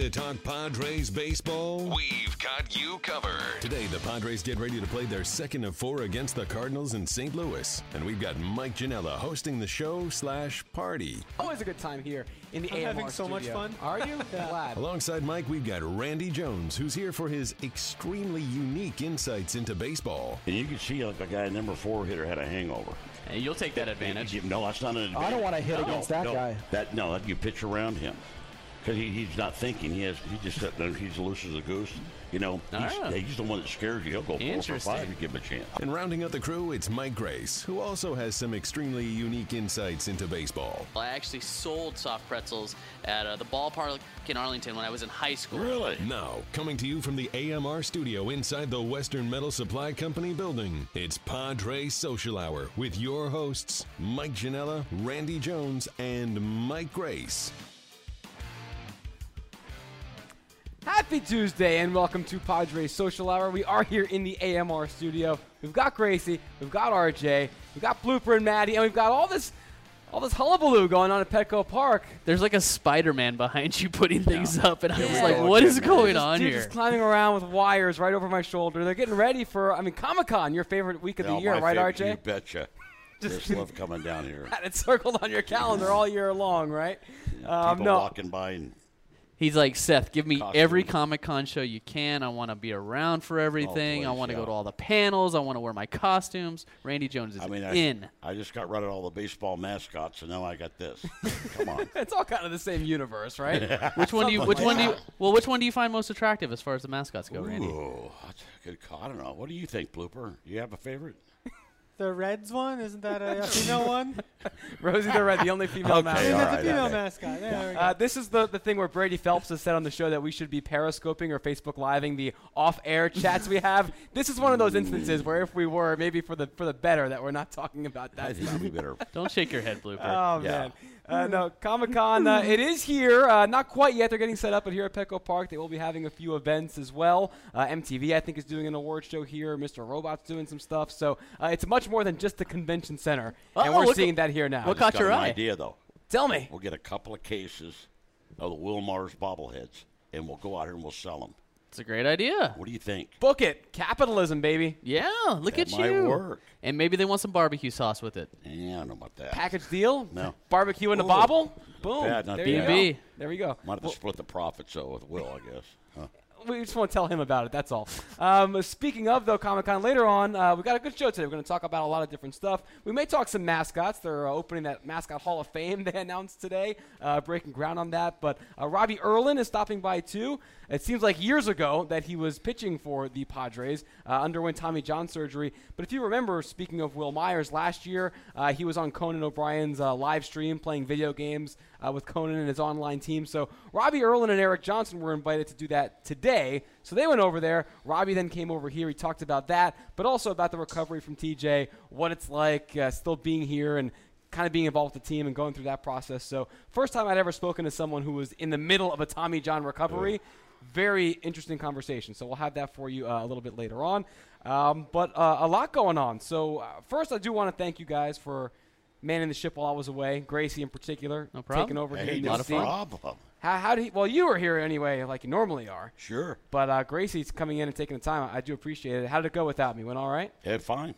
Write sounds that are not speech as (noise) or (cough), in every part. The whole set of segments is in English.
to talk Padres baseball? We've got you covered. Today, the Padres get ready to play their second of four against the Cardinals in St. Louis, and we've got Mike Janella hosting the show slash party. Always a good time here in the I'm AMR having so much fun. Are you? (laughs) Glad. Alongside Mike, we've got Randy Jones, who's here for his extremely unique insights into baseball. And you can see like a guy number four hitter had a hangover. Hey, you'll take that advantage. No, that's not an advantage. I don't wanna hit No, against that no. guy. That no, that you pitch around him because he, he's not thinking. He has he just sitting there, he's loose as a goose. You know, he's, Ah. he's the one that scares you. He'll go four for Interesting. five. You give him a chance. And rounding up the crew, it's Mike Grace, who also has some extremely unique insights into baseball. I actually sold soft pretzels at uh, the ballpark in Arlington when I was in high school. Really? Now, coming to you from the AMR studio inside the Western Metal Supply Company building, it's Padre Social Hour with your hosts, Mike Janella, Randy Jones, and Mike Grace. Happy Tuesday and welcome to Padres Social Hour. We are here in the AMR studio. We've got Gracie, we've got RJ, we've got Blooper and Maddie, and we've got all this all this hullabaloo going on at Petco Park. There's like a Spider-Man behind you (laughs) putting things up, and I was Yeah. like, "What is going Just- on dude here?" Just climbing around with wires right over my shoulder. They're getting ready for, I mean, Comic Con, your favorite week of the year, right, favorite, RJ? You betcha. (laughs) Just love coming down here. (laughs) Had it circled on your calendar all year long, right? Um, People no, walking by and He's like, "Seth, give me Costumes. every Comic Con show you can. I want to be around for everything. Oh, I want to yeah. go to all the panels. I want to wear my costumes." Randy Jones is I mean, I, in. I just got rid of all the baseball mascots, and now I got this. (laughs) Come on. it's all kind of the same universe, right? (laughs) Which one do you? Which one do you? Well, which one do you find most attractive as far as the mascots go, Randy? Ooh, that's a good call. I don't know. What do you think, Blooper? Do You have a favorite? The Reds one isn't that a, a (laughs) female one? Rosie the Red, the only female Okay, mascot. all That's right, a female okay. mascot. Yeah, we go. Uh, this is the, the thing where Brady Phelps has said on the show that we should be periscoping or Facebook living the off-air chats we have. This is one of those instances where if we were, maybe for the for the better that we're not talking about I that think stuff. we better. Don't shake your head, Blooper. Oh Yeah. man. Uh, no, Comic Con, uh, it is here. Uh, not quite yet. They're getting set up, but here at Petco Park, they will be having a few events as well. Uh, MTV, I think, is doing an award show here. Mr. Robot's doing some stuff. So uh, it's much more than just the convention center, and Oh, we're look- seeing that here now. what Just caught your an eye? idea though. Tell me. We'll get a couple of cases of the Wil Myers bobbleheads, and we'll go out here and we'll sell them. It's a great idea. What do you think? Book it. Capitalism, baby. Yeah, look That at might you. work. And maybe they want some barbecue sauce with it. Yeah, I don't know about that. Package deal? No. Barbecue in a Ooh. bobble? Boom. bad, not there bad. you B&B. go. There we go. Might have to split the profits though with Wil, I guess. Huh? We just want to tell him about it. That's all. Um, speaking of though, Comic Con later on, uh, we got a good show today. We're going to talk about a lot of different stuff. We may talk some mascots. They're uh, opening that mascot Hall of Fame (laughs) they announced today, uh, breaking ground on that. But uh, Robbie Erlin is stopping by too. It seems like years ago that he was pitching for the Padres, uh, underwent Tommy John surgery. But if you remember, speaking of Wil Myers, last year uh, he was on Conan O'Brien's uh, live stream playing video games uh, with Conan and his online team. So Robbie Erlin and Eric Johnson were invited to do that today. So they went over there. Robbie then came over here. He talked about that, but also about the recovery from TJ, what it's like uh, still being here and kind of being involved with the team and going through that process. So first time I'd ever spoken to someone who was in the middle of a Tommy John recovery. Very interesting conversation. So we'll have that for you uh, a little bit later on. Um, but uh, a lot going on. So uh, first, I do want to thank you guys for manning the ship while I was away. Gracie in particular, No problem. taking over here. Hey, in no problem. How, how do you, well, you were here anyway, like you normally are. Sure. But uh, Gracie's coming in and taking the time. I do appreciate it. How did it go without me? Went all right? Yeah, fine.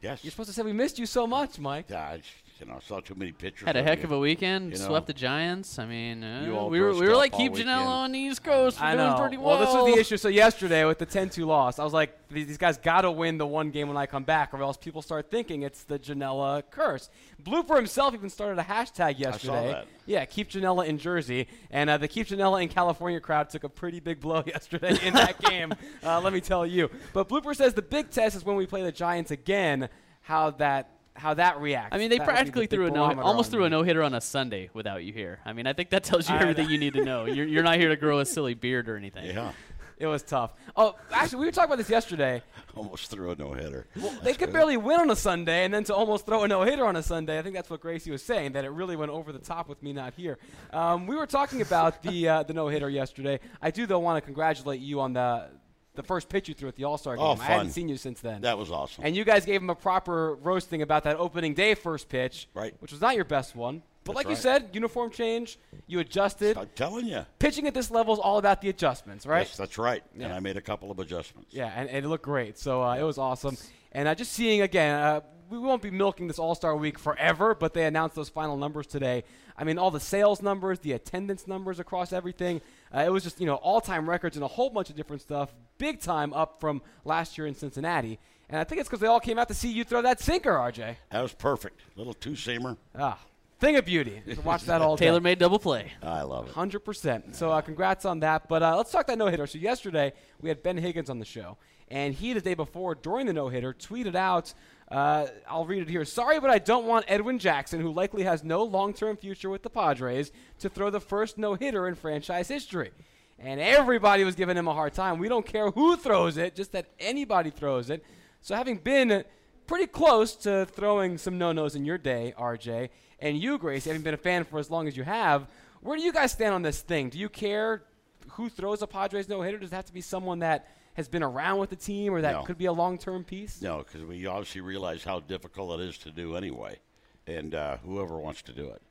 Yes. You're supposed to say we missed you so much, Mike. Yeah, I, you know, saw too many pictures. Had a heck you. of a weekend. You know, swept the Giants. I mean, uh, we were we were like keep weekend. Janela on the East Coast. We're I doing know. pretty well. well, this was the issue. So yesterday with the 10-2 loss, I was like, these these guys got to win the one game when I come back, or else people start thinking it's the Janela curse. Blooper himself even started a hashtag yesterday. that. Yeah, keep Janela in Jersey, and uh, the keep Janela in California crowd took a pretty big blow (laughs) yesterday in that (laughs) game. Uh, let me tell you. But Blooper says the big test is when we play the Giants again. How that how that reacts. I mean, they That would be the practically threw a no, barometer almost threw a no hitter on a Sunday without you here. I mean, I think that tells you I everything know. you need to know. You're, you're not here to grow a silly beard or anything. Yeah, (laughs) It was tough. Oh, actually, we were talking about this yesterday. (laughs) almost threw a no hitter. They could barely win on a Sunday, and then to almost throw a no hitter on a Sunday. I think that's what Gracie was saying. That it really went over the top with me not here. Um, we were talking about the uh, the no hitter yesterday. I do though want to congratulate you on the the first pitch you threw at the All Star game. Oh, I hadn't seen you since then. That was awesome. and you guys gave him a proper roasting about that opening day first pitch, Right. Which was not your best one. But That's like you said, uniform change, you adjusted. I'm telling you. Pitching at this level is all about the adjustments, right? Yes, that's right. Yeah. And I made a couple of adjustments. Yeah, and, and it looked great. So uh, it was awesome. And uh, just seeing again, uh, we won't be milking this All Star Week forever, but they announced those final numbers today. I mean, all the sales numbers, the attendance numbers across everything. Uh, it was just you know all time records and a whole bunch of different stuff. Big time up from last year in Cincinnati. And I think it's because they all came out to see you throw that sinker, RJ. That was perfect. Little two seamer. Ah, thing of beauty. Watch that all (laughs) day. Tailor made double play. I love it. Hundred percent. So uh, congrats on that. But uh, let's talk that no hitter. So yesterday we had Ben Higgins on the show, and he the day before during the no hitter tweeted out. Uh, I'll read it here. Sorry, but I don't want Edwin Jackson, who likely has no long-term future with the Padres, to throw the first no-hitter in franchise history. And everybody was giving him a hard time. We don't care who throws it, just that anybody throws it. So having been pretty close to throwing some no-nos in your day, RJ, and you, Grace, having been a fan for as long as you have, where do you guys stand on this thing? Do you care who throws a Padres no-hitter? Does it have to be someone that has been around with the team or that No. could be a long-term piece? No, because we obviously realize how difficult it is to do anyway, and uh, whoever wants to do it.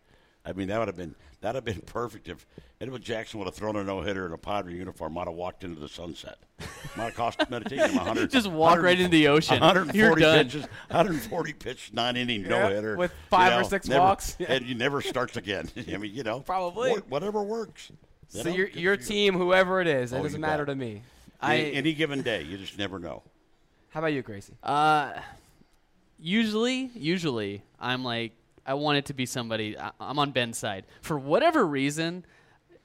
I mean, that would have been that would have been (laughs) perfect if Edwin Jackson would have thrown a no hitter in a Padre uniform. Might have walked into the sunset. Might have cost might have taken him 100. (laughs) Just walk right into the ocean. 140 pitches, 140 pitch, nine inning no hitter with five or six walks. Yeah. (laughs) and you never starts again. I mean, you know, Probably. whatever works. You So know, your your for you. team, whoever it is, it Oh, doesn't matter bet. to me. I- Any- any given day, you just never know. How about you, Gracie? Uh, usually, usually, I'm like, I want it to be somebody. I, I'm on Ben's side for whatever reason.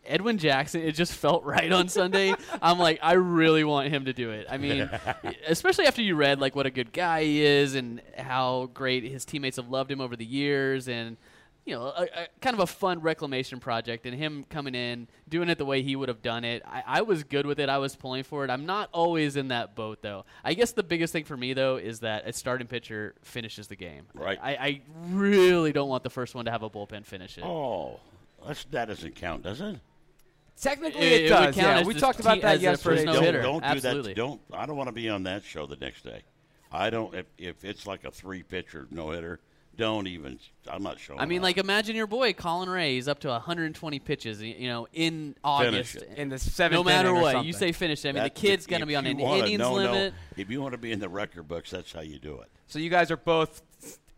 Edwin Jackson, it just felt right on Sunday. (laughs) I'm like, I really want him to do it. I mean, (laughs) especially after you read like what a good guy he is and how great his teammates have loved him over the years, and you know, a, a, kind of a fun reclamation project, and him coming in doing it the way he would have done it. I, I was good with it. I was pulling for it. I'm not always in that boat though. I guess the biggest thing for me though is that a starting pitcher finishes the game. Right. I, I really don't want the first one to have a bullpen finish it. Oh, that's, that doesn't count, does it? Technically, It- it, it does. count yeah, we talked about that as their first yesterday. no too. don't, don't do Absolutely. that. Don't. I don't want to be on that show the next day. I don't. If, if it's like a three pitcher no hitter, don't even. I'm not showing. I mean, up. like imagine your boy Colin Rea. He's up to 120 pitches, you know, in August. in the seventh No matter inning or what, you say finish. I mean, That- the kid's going to be on you an wanna- innings no, no. limit. If you want to be in the record books, that's how you do it. So you guys are both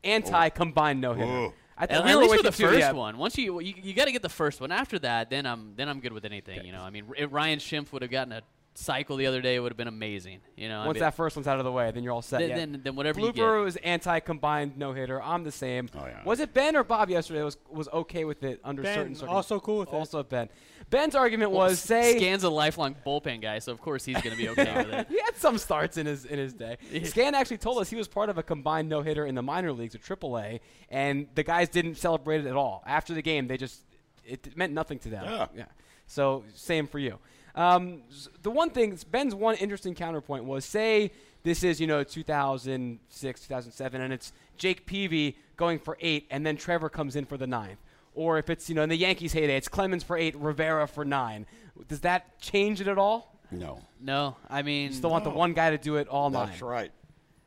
anti-combined no hitter. Oh. I At, at least for the you first yeah. one. Once you you, you got to get the first one. After that, then I'm then I'm good with anything. You know, I mean, Ryan Schimpf would have gotten a cycle the other day, would have been amazing. You know, I Once mean, that first one's out of the way, then you're all set. then, yeah. then then whatever you Blooper get. was anti-combined no hitter. I'm the same. Oh, yeah. Was it Ben or Bob yesterday was was okay with it under Ben, certain circumstances? also cool with it. Also Ben. Ben's argument Well, was say (laughs) Scan's a lifelong bullpen guy, so of course he's going to be okay (laughs) with it. he had some starts in his in his day. (laughs) Scan actually told us he was part of a combined no hitter in the minor leagues at AAA, and the guys didn't celebrate it at all. After the game, they just it meant nothing to them. Yeah. So same for you. Um, the one thing Ben's one interesting counterpoint was say this is you know 2006 2007 and it's Jake Peavy going for eight and then Trevor comes in for the ninth. Or if it's you know in the Yankees heyday, it's Clemens for eight, Rivera for nine. Does that change it at all? No, No, I mean, Still want the one guy to do it all nine. that's right.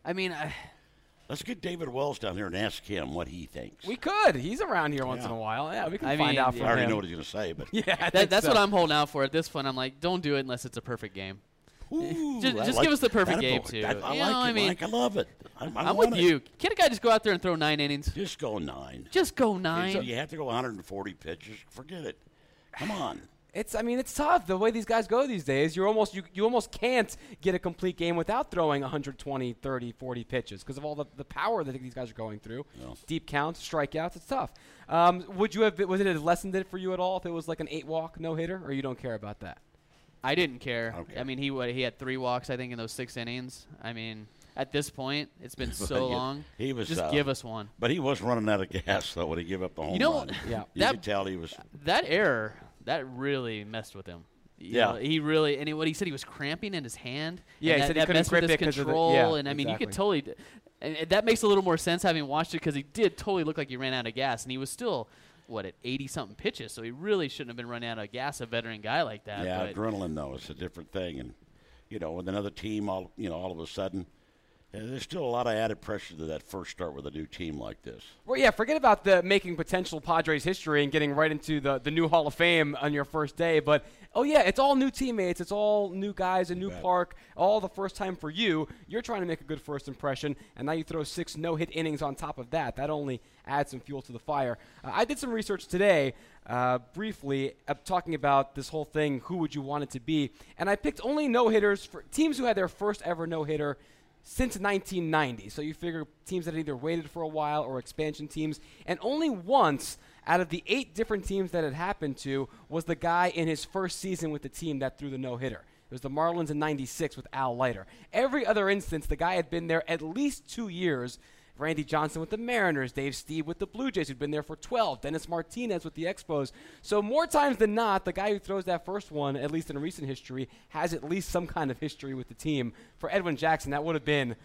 I mean, I, Let's get David Wells down here and ask him what he thinks. We could. He's around here once Yeah. in a while. Yeah, we can I find mean, out yeah. from I already him. know what he's going to say, but (laughs) yeah, that, that's so. what I'm holding out for at this point. I'm like, don't do it unless it's a perfect game. Ooh, (laughs) Just- just like- give us the perfect that game, boy. too. I, I You like know, it, I mean- Mike. I love it. I, I I'm with it. you. Can a guy just go out there and throw nine innings? Just go nine. Just go nine. So nine. you have to go 140 pitches. Forget it. Come on. It's. I mean, it's tough the way these guys go these days. You're almost you, you almost can't get a complete game without throwing 120, 30, 40 pitches because of all the, the power that these guys are going through. Yeah. Deep counts, strikeouts. It's tough. Um, would you have? Was it a lessened it for you at all if it was like an eight walk no hitter, or you don't care about that? I didn't care. Okay. I mean, he what, he had three walks, I think, in those six innings. I mean, At this point, it's been (laughs) so Yeah, long. he was, just uh, give us one. But he was running out of gas though when he gave up the home you know, run. Yeah. you that- could tell he was. That error, that really messed with him. You Yeah. know, he really and he, what he said he was cramping in his hand. Yeah, and he that, said he that couldn't messed with grip his of the- control. yeah, and I mean, you could totally, d- and that makes a little more sense having watched it because he did totally look like he ran out of gas, and he was still what at eighty something pitches, so he really shouldn't have been running out of gas. A veteran guy like that. yeah, adrenaline though is a different thing, and you know, with another team, all you know, all of a sudden, there's still a lot of added pressure to that first start with a new team like this. Well, yeah, forget about the making potential Padres history and getting right into the, the new Hall of Fame on your first day. But, oh, yeah, it's all new teammates. It's all new guys, a new bet. park, all the first time for you. You're trying to make a good first impression, and now you throw six no hit innings on top of that. That only adds some fuel to the fire. Uh, I did some research today, uh, briefly, uh, talking about this whole thing who would you want it to be? And I picked only no hitters for teams who had their first ever no hitter since 1990. So you figure teams that had either waited for a while or expansion teams. And only once out of the eight different teams that it happened to was the guy in his first season with the team that threw the no hitter. It was the Marlins in 96 with Al Leiter. Every other instance, the guy had been there at least two years. Randy Johnson with the Mariners, Dave Stieb with the Blue Jays, who'd been there for 12, Dennis Martinez with the Expos. So, more times than not, the guy who throws that first one, at least in recent history, has at least some kind of history with the team. For Edwin Jackson, that would have been,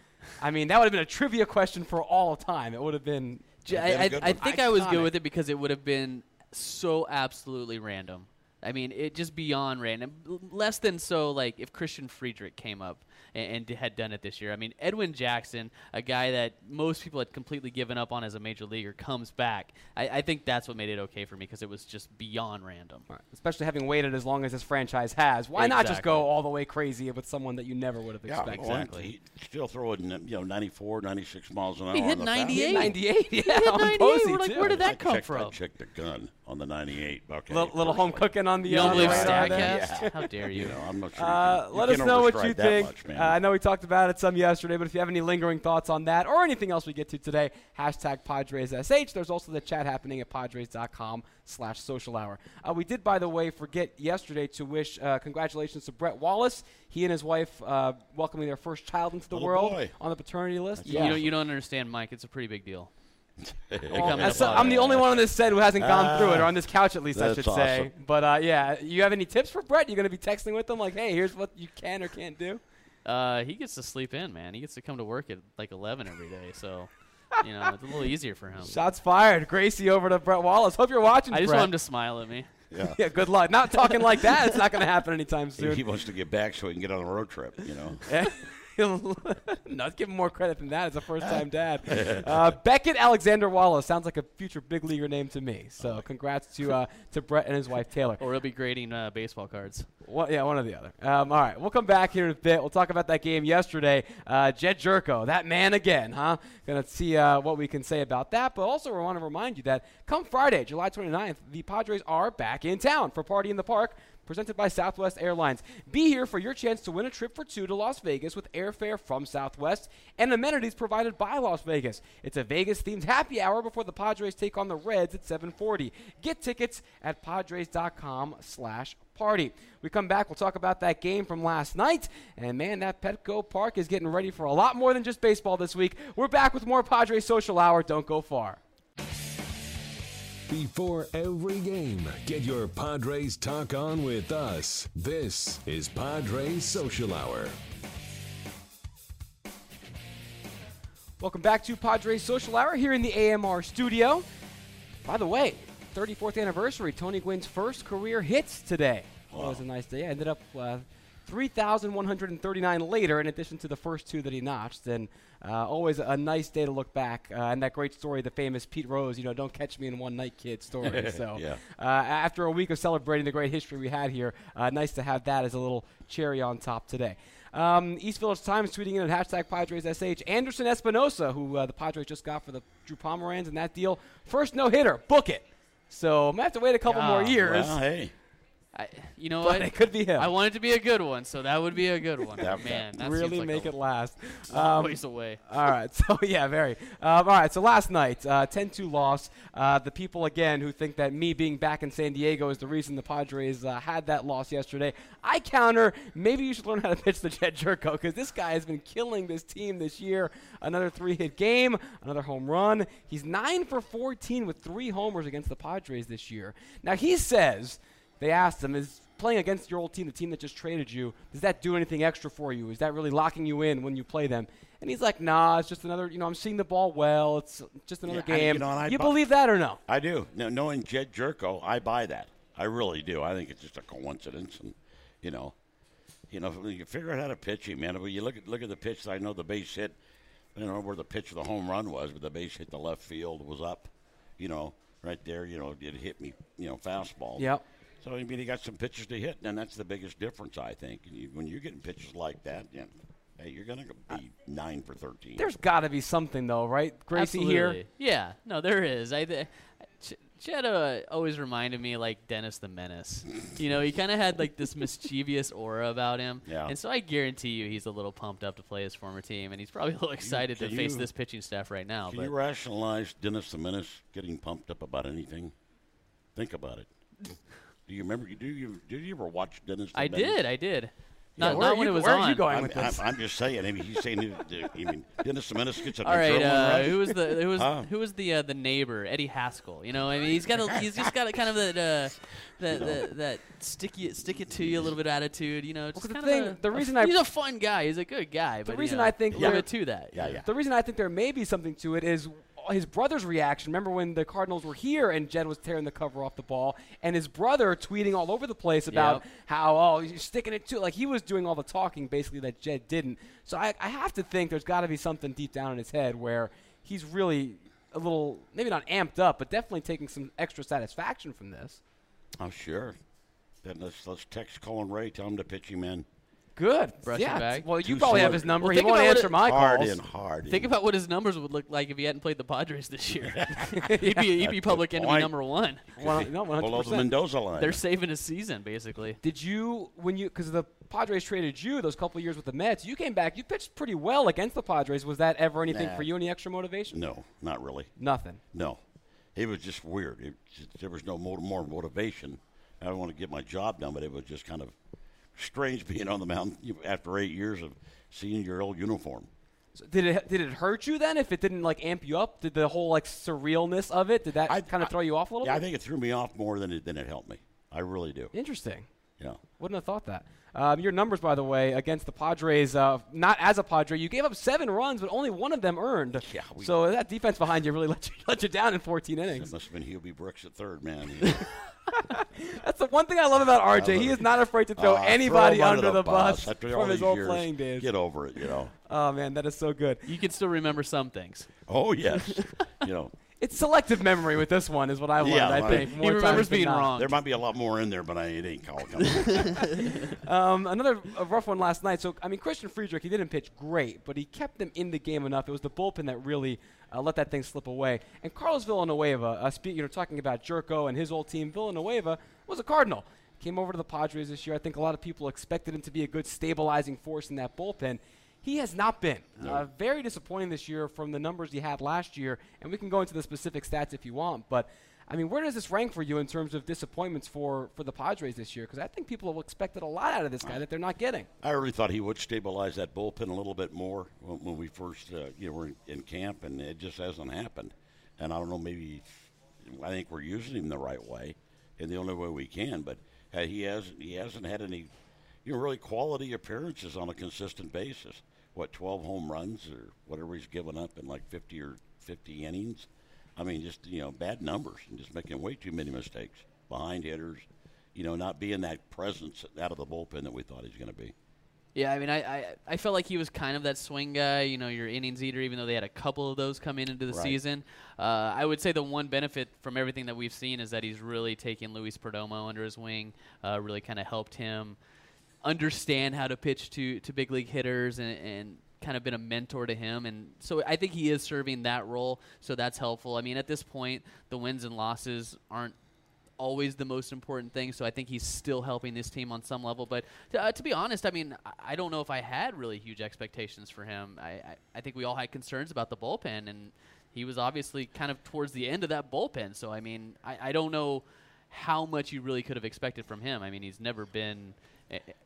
I mean, that would have been a trivia question for all time. It would have been. J- I, been a I, good I one. think I was good with it because it would have been so absolutely random. I mean, it just beyond random. Less than so, like if Christian Friedrich came up and, and had done it this year. I mean, Edwin Jackson, a guy that most people had completely given up on as a major leaguer, comes back. I, I think that's what made it okay for me because it was just beyond random. Especially having waited as long as this franchise has. Why not just go all the way crazy with someone that you never would have Yeah, expected? well, and he still throwing you know 94, 96 miles an hour. He hit on the fastball. 98. 98, yeah. hit on 98. We're like, too. where did that I come checked, I checked the gun on the 98. Okay, Little, little home cooking on the You don't uh, believe radar there. Statcast? How dare you? You know, I'm not sure. Uh, you can, let you us know what you think. Much, uh, I know we talked about it some yesterday, but if you have any lingering thoughts on that or anything else we get to today, hashtag PadresSH. There's also the chat happening at Padres.com slash social hour. Uh, we did, by the way, forget yesterday to wish uh, congratulations to Brett Wallace. He and his wife uh, welcoming their first child into the Little world boy. on the paternity list. You, don't, you don't understand, Mike. It's a pretty big deal. Well, as so- I'm the only one on this set who hasn't gone through it, or on this couch at least, I That's should say. But uh, yeah, you have any tips for Brett? You're going to be texting with him like, "Hey, here's what you can or can't do." Uh, he gets to sleep in, man. He gets to come to work at like 11 every day, so you know it's a little easier for him. Shots fired. Gracie over to Brett Wallace. Hope you're watching. I just Brett. want him to smile at me. yeah. (laughs) Yeah, good luck. Not talking like that. It's not going to happen anytime (laughs) soon. he wants to get back so he can get on a road trip. You know. (laughs) Yeah. no, let's give him more credit than that as a first-time dad. (laughs) Uh, Beckett Alexander Wallace sounds like a future big leaguer name to me. So, congrats to uh, to Brett and his wife Taylor. Or he'll be grading uh, baseball cards. One, yeah, one or the other. Um, all right, we'll come back here in a bit. We'll talk about that game yesterday. Uh, Jedd Gyorko, that man again, huh? Going to see uh, what we can say about that. But also, we want to remind you that come Friday, July 29th, the Padres are back in town for Party in the Park. Presented by Southwest Airlines. Be here for your chance to win a trip for two to Las Vegas with airfare from Southwest and amenities provided by Las Vegas. It's a Vegas-themed happy hour before the Padres take on the Reds at 7:40. Get tickets at padres.com/slash party. We come back, we'll talk about that game from last night. And man, that Petco Park is getting ready for a lot more than just baseball this week. We're back with more Padres Social Hour. Don't go far. Before every game, get your Padres talk on with us. This is Padres Social Hour. Welcome back to Padres Social Hour here in the AMR studio. By the way, 34th anniversary, Tony Gwynn's first career hits today. Well, it was a nice day. I Ended up uh, 3,139 later, in addition to the first two that he notched. And uh, always a nice day to look back. Uh, and that great story, the famous Pete Rose, you know, don't catch me in one night, kid story. (laughs) so Yeah. uh, after a week of celebrating the great history we had here, uh, nice to have that as a little cherry on top today. Um, East Village Times tweeting in at hashtag PadresSH. Anderson Espinoza, who uh, the Padres just got for the Drew Pomeranz and that deal, first no hitter, book it. So I'm gonna have to wait a couple more years. Well, hey, I, you know (laughs) But what? it could be him. I want it to be a good one, so that would be a good one. (laughs) That- Man, that really like make it last. (laughs) Um, ways away. All right, so yeah, very. Um, all right, so last night, uh, 10-2 loss. Uh, the people again who think that me being back in San Diego is the reason the Padres uh, had that loss yesterday. I counter. Maybe you should learn how to pitch the Jedd Gyorko because this guy has been killing this team this year. Another three-hit game, another home run. He's nine for 14 with three homers against the Padres this year. Now he says they asked him is playing against your old team, the team that just traded you, does that do anything extra for you? Is that really locking you in when you play them? And he's like, nah, it's just another, you know, I'm seeing the ball well. It's just another Yeah, I- game. you know, you bu- believe that or no? I do. Now, knowing Jedd Gyorko, I buy that. I really do. I think it's just a coincidence, and you know, you know, you figure out how to pitch him, man. But you look at look at the pitch. I know the base hit. I don't know where the pitch of the home run was, but the base hit the left field was up. You know, right there. You know, it hit me. You know, fastball. Yep. So I mean, he got some pitches to hit, and that's the biggest difference, I think. And you, when you're getting pitches like that, you know, hey, you're going to be nine for thirteen. There's got to be something, though, right? Gracie here. Yeah, no, there is. I, th- Ch- Chet uh, always reminded me like Dennis the Menace. you know, he kind of had like this mischievous aura about him. Yeah. And so I guarantee you he's a little pumped up to play his former team, and he's probably a little excited to can face this pitching staff right now. Can but you rationalize Dennis the Menace getting pumped up about anything? Think about it. Do you remember? Do you did you ever watch Dennis? The I Menace? did, I did. Yeah, Not, where not when you- it was where on. are you going I'm, with I'm, this? I'm just saying. I mean, he's saying. that- You mean Dennis the Menace gets an All right, uh, rush? who was the who was Huh? who was the uh, the neighbor Eddie Haskell? You know, I mean, he's got a, he's just got a kind of that uh, that, that that stick it stick it to you a little bit attitude. You know, just 'cause the kind thing- of a, the reason I- he's a fun guy. He's a good guy. but, you reason know, I think a little bit to that. Yeah, yeah. The reason I think there may be something to it is his brother's reaction. Remember when the Cardinals were here and Jedd was tearing the cover off the ball, and his brother tweeting all over the place about Yep. how oh you're sticking it to like he was doing all the talking basically that Jed didn't. So I, I have to think there's got to be something deep down in his head where he's really a little maybe not amped up, but definitely taking some extra satisfaction from this. Oh, sure. Then let's let's text Colin Rea. Tell him to pitch him in Good. Brush yeah. it back. Well, you Too probably have his number. Well, he won't answer it- my hard calls. in, hard Think about what his numbers would look like if he hadn't played the Padres this year. (laughs) (laughs) he'd, be, he'd be public enemy point. number one. Well, no, 100%. below the Mendoza line. They're saving his season, basically. Did you when you because the Padres traded you those couple of years with the Mets? You came back. You pitched pretty well against the Padres. Was that ever anything Nah. for you? Any extra motivation? no, not really. Nothing. No, it was just weird. It, there was no mo- more motivation. I don't want to get my job done, but it was just kind of strange being on the mound you- after eight years of seeing your old uniform. So did it did it hurt you then? If it didn't like amp you up, did the whole like surrealness of it did that kind of throw you off a little Yeah, I think it threw me off more than it than it helped me. I really do. Interesting. Yeah. Wouldn't have thought that. Um, your numbers, by the way, against the Padres, uh, not as a Padre, you gave up seven runs, but only one of them earned. Yeah, we- so that defense behind you really (laughs) let you, let you down in 14 It innings. must have been Hubie Brooks at third, man. (laughs) That's the one thing I love about RJ. He is not afraid to throw Ah, anybody throw him under the bus After all from his these old years, playing days. Get over it, you know. (laughs) Oh man, that is so good. You can still remember some things. Oh yes, you know. It's selective memory with this one, is what I've learned. Yeah, I right. think He more remembers times than being not. wrong. There might be a lot more in there, but I, it ain't called. coming. (laughs) (laughs) Um, another a rough one last night. So I mean, Christian Friedrich, he didn't pitch great, but he kept them in the game enough. It was the bullpen that really uh, let that thing slip away. And Carlos Villanueva, uh, speak, you know, talking about Gyorko and his old team, Villanueva was a Cardinal. Came over to the Padres this year. I think a lot of people expected him to be a good stabilizing force in that bullpen. He has not been. Uh, very disappointing this year from the numbers he had last year. And we can go into the specific stats if you want. But, I mean, where does this rank for you in terms of disappointments for, for the Padres this year? Because I think people have expected a lot out of this guy that they're not getting. I really thought he would stabilize that bullpen a little bit more when, when we first, uh, you know, were in, in camp, and it just hasn't happened. And I don't know, maybe I think we're using him the right way, in the only way we can. But uh, he hasn't, he hasn't had any, you know, really quality appearances on a consistent basis. What, 12 home runs or whatever he's given up in like 50 or 50 innings? I mean, just you know, bad numbers and just making way too many mistakes behind hitters. You know, not being that presence out of the bullpen that we thought he's going to be. Yeah, I mean, I, I I felt like he was kind of that swing guy, you know, your innings eater. Even though they had a couple of those come in into the Right. season, uh, I would say the one benefit from everything that we've seen is that he's really taken Luis Perdomo under his wing. Uh, really kind of helped him understand how to pitch to to big league hitters and, and kind of been a mentor to him and so I think he is serving that role so that's helpful. I mean at this point the wins and losses aren't always the most important thing. So I think he's still helping this team on some level. But uh, to be honest, I mean, I- I don't know if I had really huge expectations for him. I, I, I think we all had concerns about the bullpen, and he was obviously kind of towards the end of that bullpen. So I mean, I, I don't know how much you really could have expected from him. I mean, he's never been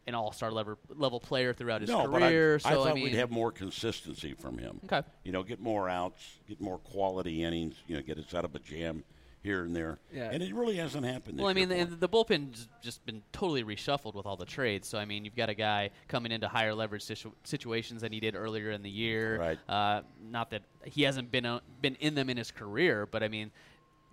an all-star level level player throughout his no, career. but I, I so thought mean, we'd have more consistency from him. Okay. You know, get more outs, get more quality innings. You know, get us out of a jam here and there. Yeah. And it really hasn't happened. Well, I mean, the, the bullpen's just been totally reshuffled with all the trades. So, I mean, you've got a guy coming into higher leverage situ- situations than he did earlier in the year. Right. Uh, not that he hasn't been uh, been in them in his career, but I mean,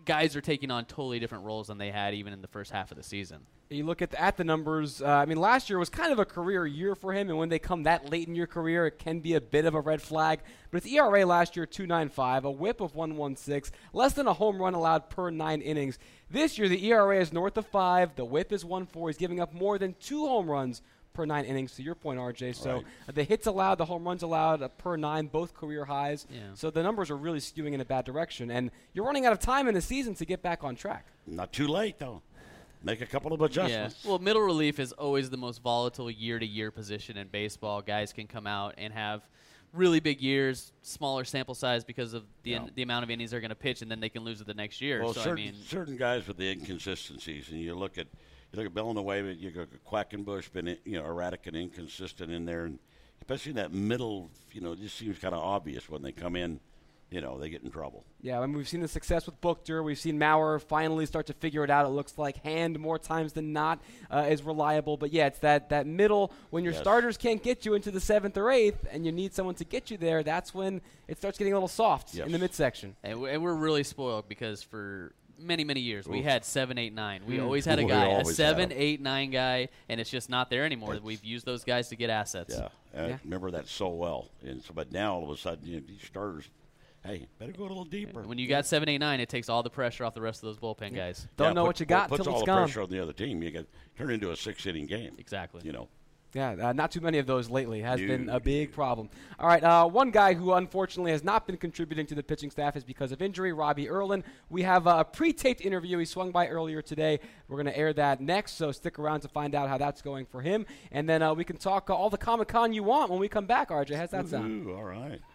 guys are taking on totally different roles than they had even in the first half of the season. You look at the, at the numbers. Uh, I mean, last year was kind of a career year for him, and when they come that late in your career, it can be a bit of a red flag. But his ERA last year, 2.95, a WHIP of 1.16, less than a home run allowed per nine innings. This year, the ERA is north of five. The WHIP is 1.4. He's giving up more than two home runs per nine innings. To your point, RJ. So Right. uh, the hits allowed, the home runs allowed uh, per nine, both career highs. Yeah. So the numbers are really skewing in a bad direction, and you're running out of time in the season to get back on track. Not too late though. Make a couple of adjustments. Yeah. Well, middle relief is always the most volatile year to year position in baseball. Guys can come out and have really big years, smaller sample size because of the Yeah. the amount of innings they're going to pitch, and then they can lose it the next year. Well, so certain, I mean, certain guys with the inconsistencies, and you look at you look at Villanueva, you go Quackenbush, been you know erratic and inconsistent in there, and especially in that middle, you know, it just seems kind of obvious when they come in, you know, they get in trouble. Yeah, I mean, we've seen the success with Buchter. We've seen Maurer finally start to figure it out. It looks like Hand more times than not uh, is reliable. But yeah, it's that, that middle when your Yes. starters can't get you into the seventh or eighth, and you need someone to get you there. That's when it starts getting a little soft Yes. in the midsection. And, we- and we're really spoiled because for many, many years we had seven, eight, nine. We Mm. always had a (laughs) guy, a always seven, have. eight, nine guy, and it's just not there anymore. It's- We've used those guys to get assets. Yeah, I Yeah. remember that so well. And so, but now all of a sudden, you know, these starters, hey, better go a little deeper. When you got seven, eight, nine, it takes all the pressure off the rest of those bullpen guys. Don't Yeah, know put- what you got puts till all it's the gone. pressure on the other team. You get turn into a six inning game. Exactly. You know. Yeah, uh, not too many of those lately has been a big problem. All right, uh, one guy who unfortunately has not been contributing to the pitching staff is because of injury, Robbie Erlin. We have a pre-taped interview he swung by earlier today. We're going to air that next, so stick around to find out how that's going for him, and then uh, we can talk uh, all the Comic Con you want when we come back. RJ, how's that sound? Ooh, all right. (laughs)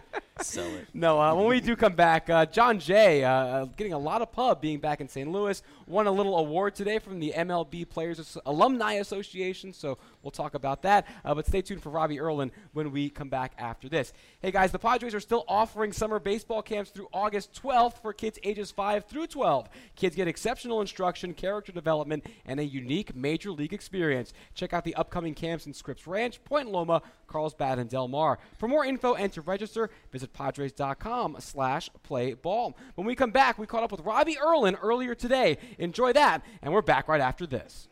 (laughs) Sell it. No, uh, when we do come back, uh, Jon Jay uh, uh, getting a lot of pub being back in St. Louis. Won a little award today from the MLB Players Alumni Association, so we'll talk about that. Uh, but stay tuned for Robbie Erlin when we come back after this. Hey guys, the Padres are still offering summer baseball camps through August 12th for kids ages 5 through 12. Kids get exceptional instruction, character development, and a unique major league experience. Check out the upcoming camps in Scripps Ranch, Point Loma, Carlsbad, and Del Mar. For more info and to register, visit Padres.com slash play ball. When we come back, we caught up with Robbie Erlin earlier today. Enjoy that, and we're back right after this.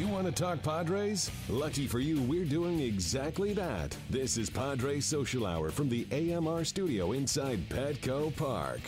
You want to talk Padres? Lucky for you, we're doing exactly that. This is Padres Social Hour from the AMR studio inside Petco Park.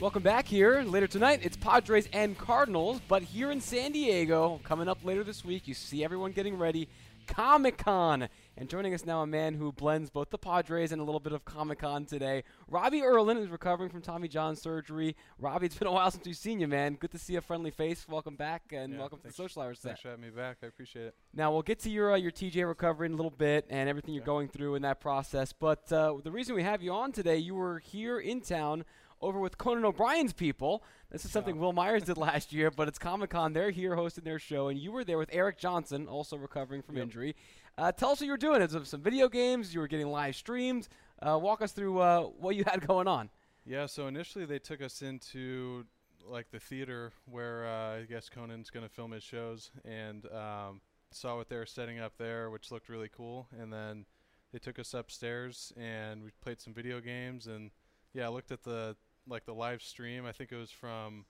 Welcome back here. Later tonight, it's Padres and Cardinals, but here in San Diego, coming up later this week, you see everyone getting ready. Comic Con. And joining us now, a man who blends both the Padres and a little bit of Comic Con today. Robbie Erlin is recovering from Tommy John surgery. Robbie, it's been a while since we've seen you, man. Good to see a friendly face. Welcome back, and Yeah, welcome to the Social Hour set. Thanks for having me back. I appreciate it. Now we'll get to your uh, your TJ recovery in a little bit and everything you're going through in that process. But uh, the reason we have you on today, you were here in town over with Conan O'Brien's people. This is something Wil Myers did (laughs) last year, but it's Comic Con. They're here hosting their show, and you were there with Eric Johnson, also recovering from Yep. injury. Uh, tell us what you were doing. It's some video games. You were getting live streams. Uh, walk us through uh, what you had (laughs) going on. Yeah, so initially they took us into like the theater where uh, I guess Conan's going to film his shows and um, saw what they were setting up there, which looked really cool. And then they took us upstairs and we played some video games and yeah, I looked at the like the live stream. I think it was from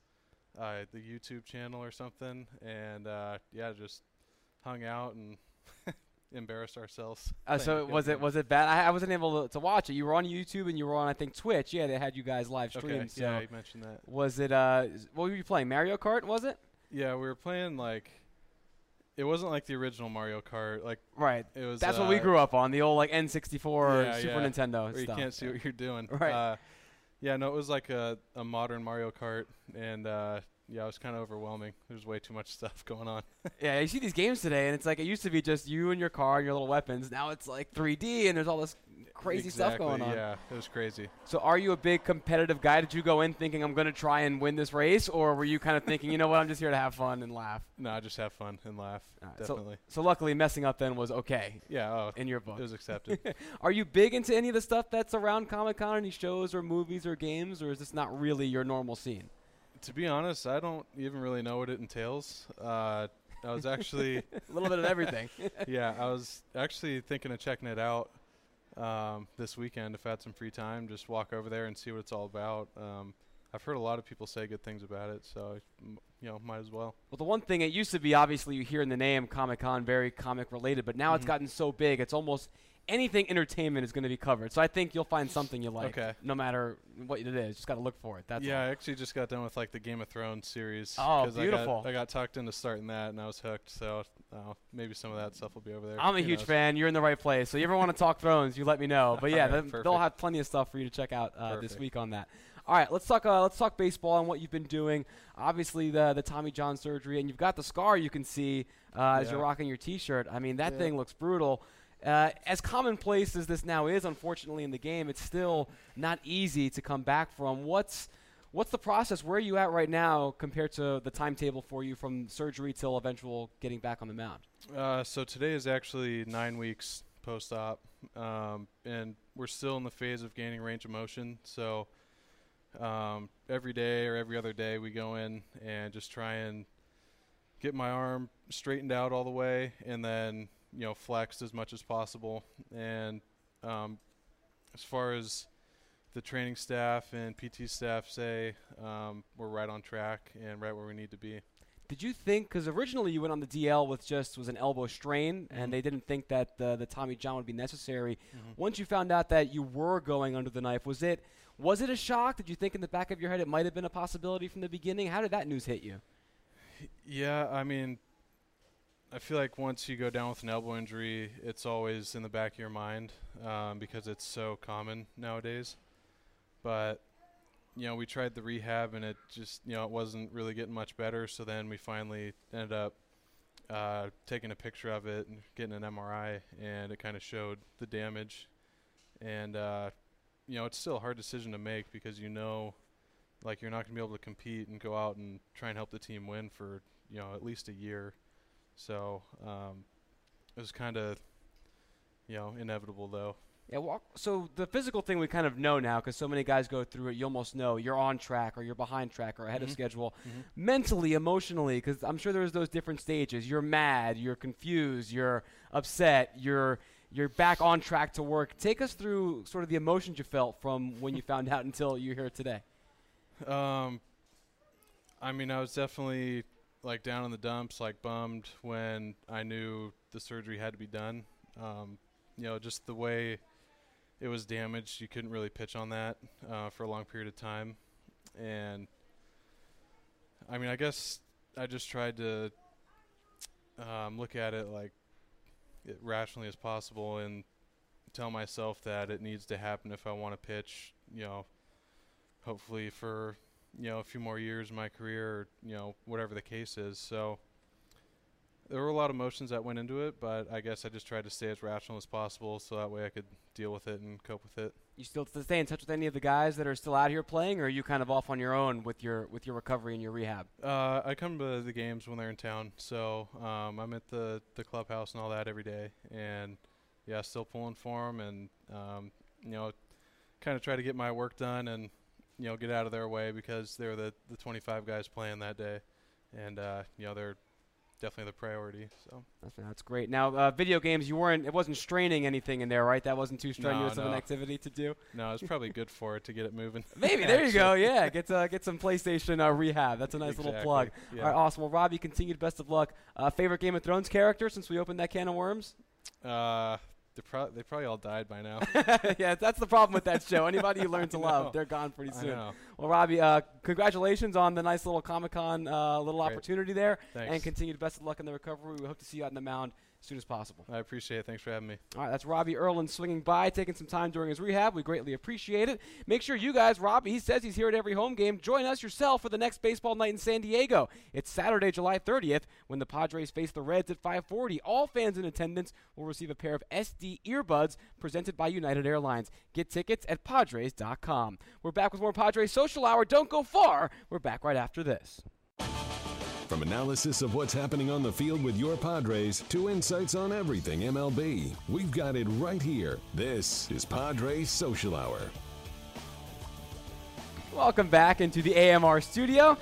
uh, the YouTube channel or something, and uh, yeah, just hung out and (laughs) embarrassed ourselves. Uh, so was it was it bad? I, I wasn't able to, to watch it. You were on YouTube and you were on I think Twitch. Yeah, they had you guys live stream. Okay, so yeah, you mentioned that. was it? Uh, what were you playing? Mario Kart? Was it? Yeah, we were playing like it wasn't like the original Mario Kart. Like Right. it was. That's uh, what we grew up on. The old like N64 yeah, Super yeah, Nintendo Where you can't see what you're doing. (laughs) Right. Yeah, no, it was like a, a modern Mario Kart, and uh, yeah, it was kind of overwhelming. There's way too much (laughs) stuff going on. Yeah, you see these games today, and it's like it used to be just you and your car and your little weapons. Now it's like 3D, and there's all this crazy stuff going on. Yeah, it was crazy. So, are you a big competitive guy? Did you go in thinking I'm going to try and win this race, or were you kind of thinking, you know what, I'm just here to have fun and laugh? No, I just have fun and laugh. Right, so- Definitely. So, luckily, messing up then was okay yeah. Oh, in your book. it was accepted. (laughs) Are you big into any of the stuff that's around Comic Con, any shows or movies or games, or is this not really your normal scene? to be honest, I don't even really know what it entails. Uh, I was actually, (laughs) A little bit of everything. (laughs) yeah, I was actually thinking of checking it out um, this weekend if I had some free time. Just walk over there and see what it's all about. Um, I've heard a lot of people say good things about it, so you know, might as well. Well, the one thing it used to be, obviously, you hear in the name Comic Con, very comic related, but now it's Mhm. gotten so big, it's almost anything entertainment is going to be covered. So I think you'll find something you like, Okay. no matter what it is. Just got to look for it. That's yeah, all. I actually just got done with like the Game of Thrones series. Oh, beautiful. I got, I got tucked into starting that, and I was hooked. So uh, maybe some of that stuff will be over there. I'm a huge knows? fan. You're in the right place. So you ever want to talk Thrones, you let me know. But (laughs) yeah, right, th- they'll have plenty of stuff for you to check out uh, this week on that. All right, let's talk. Uh, let's talk baseball and what you've been doing. Obviously, the the Tommy John surgery, and you've got the scar you can see uh, as Yeah. you're rocking your T-shirt. I mean, that Yeah. thing looks brutal. Uh, as commonplace as this now is, unfortunately, in the game, it's still not easy to come back from. What's what's the process? Where are you at right now compared to the timetable for you from surgery till eventual getting back on the mound? Uh, so today is actually nine weeks post-op, um, and we're still in the phase of gaining range of motion. So um, every day or every other day, we go in and just try and get my arm straightened out all the way, and then you know flexed as much as possible. And um, as far as the training staff and PT staff say, um, we're right on track and right where we need to be. Did you think because originally you went on the DL with just was an elbow strain, Mhm. and they didn't think that the, the Tommy John would be necessary. Mhm. Once you found out that you were going under the knife, was it was it a shock? Did you think in the back of your head it might have been a possibility from the beginning? How did that news hit you? Yeah, I mean, I feel like once you go down with an elbow injury, it's always in the back of your mind um, because it's so common nowadays. But you know, we tried the rehab and it just you know it wasn't really getting much better. So then we finally ended up uh, taking a picture of it and getting an MRI, and it kind of showed the damage. And uh, you know, it's still a hard decision to make because you know like you're not going to be able to compete and go out and try and help the team win for you know at least a year. So um, it was kind of you know inevitable though. Yeah, walk, so the physical thing we kind of know now because so many guys go through it. You almost know you're on track or you're behind track or ahead of Mhm. schedule. Mhm. Mentally, emotionally, because I'm sure there's those different stages. You're mad, you're confused, you're upset, you're you're back on track to work. Take us through sort of the emotions you felt from when you found out (laughs) until you're here today. Um, I mean, I was definitely like down in the dumps, like bummed when I knew the surgery had to be done. Um, you know, just the way it was damaged, you couldn't really pitch on that uh, for a long period of time. And I mean, I guess I just tried to um, look at it like rationally as possible and tell myself that it needs to happen if I want to pitch. You know, hopefully for you know a few more years in my career, or, you know whatever the case is. So there were a lot of emotions that went into it, but I guess I just tried to stay as rational as possible, so that way I could deal with it and cope with it. You still stay in touch with any of the guys that are still out here playing, or are you kind of off on your own with your with your recovery and your rehab? Uh, I come to the games when they're in town, so um, I'm at the the clubhouse and all that every day, and yeah, still pulling for them, and um, you know, kind of try to get my work done and you know get out of their way because they're the the 25 guys playing that day, and uh, you know they're definitely the priority. So That's, that's great. Now, uh, video games, you weren't. It wasn't straining anything in there, right? That wasn't too strenuous of an activity to do. no, it's probably good (laughs) for it to get it moving. Maybe there you go. (laughs) Yeah, get uh, get some PlayStation uh, rehab. That's a nice little plug. yeah. All right, awesome. Well, Robbie, continued best of luck. Uh, favorite Game of Thrones character since we opened that can of worms? Uh, they, pro- they probably all died by now. (laughs) yeah, that's the problem with that show. Anybody you learn (laughs) to love, they're gone pretty soon. Well, Robbie, uh, congratulations on the nice little Comic Con uh, little Great. opportunity there, Thanks. and continued best of luck in the recovery. We hope to see you out in the mound as soon as possible. I appreciate it. Thanks for having me. All right, that's Robbie Erlin swinging by, taking some time during his rehab. We greatly appreciate it. Make sure you guys, Robbie, he says he's here at every home game. Join us yourself for the next baseball night in San Diego. It's Saturday, July 30th, when the Padres face the Reds at 5:40. All fans in attendance will receive a pair of SD earbuds presented by United Airlines. Get tickets at Padres.com. We're back with more Padres Social Hour. Don't go far. We're back right after this. From analysis of what's happening on the field with your Padres to insights on everything MLB, we've got it right here. This is Padres Social Hour. Welcome back into the AMR studio.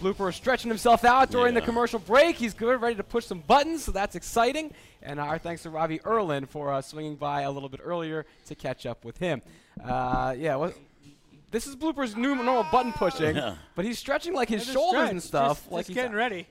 Blooper stretching himself out during the commercial break. He's good, ready to push some buttons, so that's exciting. And our thanks to Robbie Erlin for uh, swinging by a little bit earlier to catch up with him. Uh, yeah, what, this is Blooper's new normal button pushing, Yeah. but he's stretching like his shoulders stretch, and stuff. Just, like just he's- getting ready.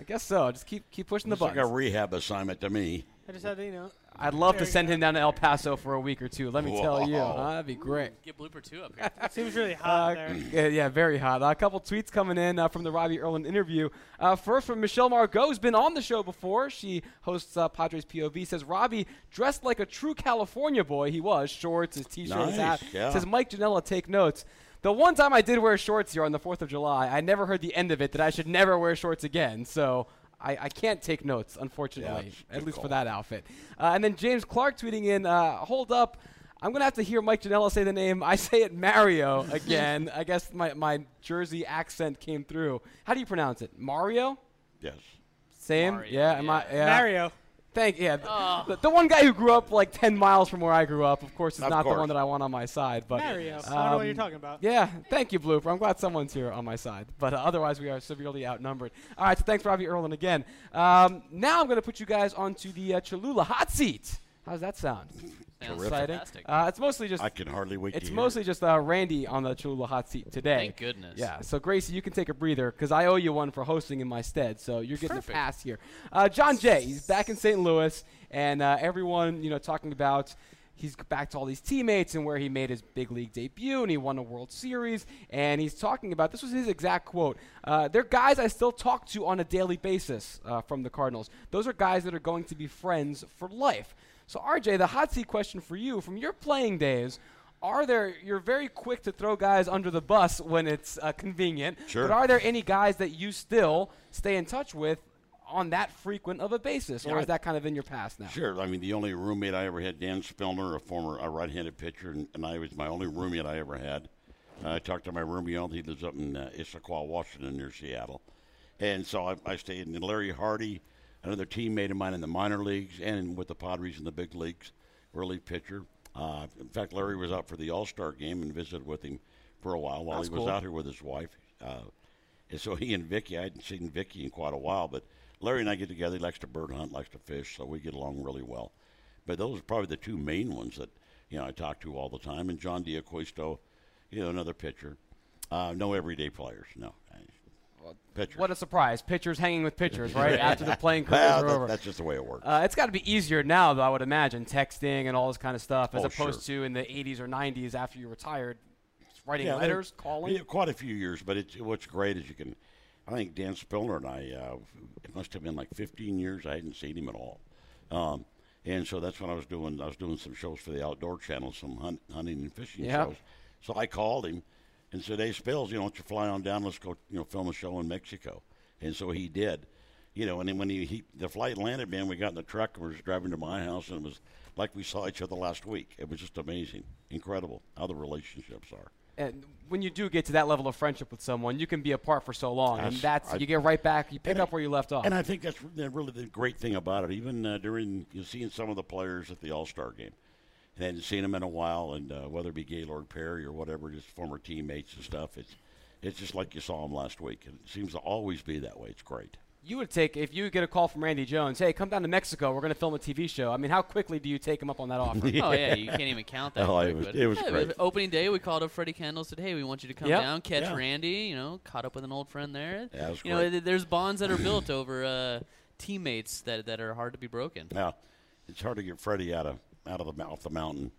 I guess so. Just keep keep pushing the It's like buttons. a rehab assignment to me. I just had to, you know. I'd love to There you send go. him down to El Paso for a week or two. Let me tell you, huh? that'd be great. Get blooper two up here. (laughs) Seems really Uh, hot there. yeah, yeah, very hot. a couple tweets coming in uh, from the Robbie Erlin interview. Uh, first from Michelle Margot, who's been on the show before. She hosts uh, Padres POV. Says Robbie dressed like a true California boy. He was shorts, his t-shirt, his hat. Nice, yeah. Says Mike Janella, take notes. The one time I did wear shorts here on the Fourth of July, I never heard the end of it that I should never wear shorts again. So. I, I can't take notes, unfortunately, it's at good least for that outfit. Uh, and then James Clark tweeting in, uh, hold up, I'm going to have to hear Mike Janella say the name. I say it Mario (laughs) again. I guess my, my Jersey accent came through. How do you pronounce it? Mario? Yes. Same? Mario, yeah, am I, yeah. yeah. Mario. Thank yeah. The, the one guy who grew up like 10 miles from where I grew up, of course, is Of not the one that I want on my side. But Mario. I don't know what you're um, talking about. yeah, thank you, Blooper. I'm glad someone's here on my side. But uh, otherwise, we are severely outnumbered. All right, so thanks, Robbie Erlin, again. Um, now I'm going to put you guys onto the uh, Cholula hot seat. How does that sound? Sounds Exciting. Uh, it's mostly just I can hardly wait it's to hear mostly just uh, Randy on the Cholula hot seat today. Thank goodness. Yeah, so Gracie, you can take a breather because I owe you one for hosting in my stead. So you're getting Perfect. a pass here. Uh, Jon Jay, he's back in St. Louis, and uh, everyone, you know, talking about he's back to all these teammates and where he made his big league debut and he won a World Series. And he's talking about this was his exact quote. Uh, they're guys I still talk to on a daily basis uh, from the Cardinals. Those are guys that are going to be friends for life. So RJ, the hot seat question for you from your playing days. Are there? You're very quick to throw guys under the bus when it's uh, convenient. Sure. But are there any guys that you still stay in touch with on that frequent of a basis, or is that kind of in your past now? Sure. I mean, the only roommate I ever had, Dan Spillner, a former a right-handed pitcher, and, and I was my only roommate I ever had. Uh, I talked to my roommate. He lives up in uh, Issaquah, Washington, near Seattle, and so I, I stayed. in Larry Hardy, another teammate of mine in the minor leagues and with the Padres in the big leagues, early pitcher. Uh, in fact, Larry was out for the All Star game and visited with him for a while while That's he was cool. out here with his wife. Uh, and so he and Vicky, I hadn't seen Vicky in quite a while, but Larry and I get together. He likes to bird hunt, likes to fish, so we get along really well. But those are probably the two main ones that you know I talk to all the time. And John D'Acquisto, you know, another pitcher. Uh, no everyday players, no. Pitchers. What a surprise! Pitchers hanging with pitchers, right (laughs) after the playing careers Well, are over. that's just the way it works. Uh, it's got to be easier now, though. I would imagine texting and all this kind of stuff, as Oh, opposed to in the '80s or '90s after you retired, writing Yeah, letters, calling. Yeah, quite a few years, but it's what's great is you can. I think Dan Spillner and I, uh, it must have been like 15 years. I hadn't seen him at all, um, and so that's when I was doing. I was doing some shows for the Outdoor Channel, some hunt, hunting and fishing shows. So I called him and said, "Hey, Spills, you know, don't you fly on down? Let's go, you know, film a show in Mexico." And so he did. You know, and then when he, he the flight landed, man, we got in the truck and we was driving to my house, and it was like we saw each other last week. It was just amazing, incredible how the relationships are. and when you do get to that level of friendship with someone, you can be apart for so long, and That's- that's I- you get right back. You pick up I- where you left off. And I think that's really the great thing about it. Even uh, during you're seeing some of the players at the All Star game, and hadn't seen him in a while, and uh, whether it be Gaylord Perry or whatever, just former teammates and stuff. It's it's just like you saw him last week, and it seems to always be that way. It's great. you would take if you get a call from Randy Jones, hey, come down to Mexico. We're going to film a TV show. I mean, how quickly do you take him up on that offer? (laughs) Oh yeah, (laughs) you can't even count that. (laughs) Oh, quick, it was- it was yeah, great. but Opening day, we called up Freddie Kendall. Said, "Hey, we want you to come Yep. down, catch Yeah. Randy. You know, caught up with an old friend there. Yeah, it was you know, great. th- there's bonds that are built (clears throat) over uh, teammates that that are hard to be broken. Now, it's hard to get Freddie out of out of the mou- off the mountain.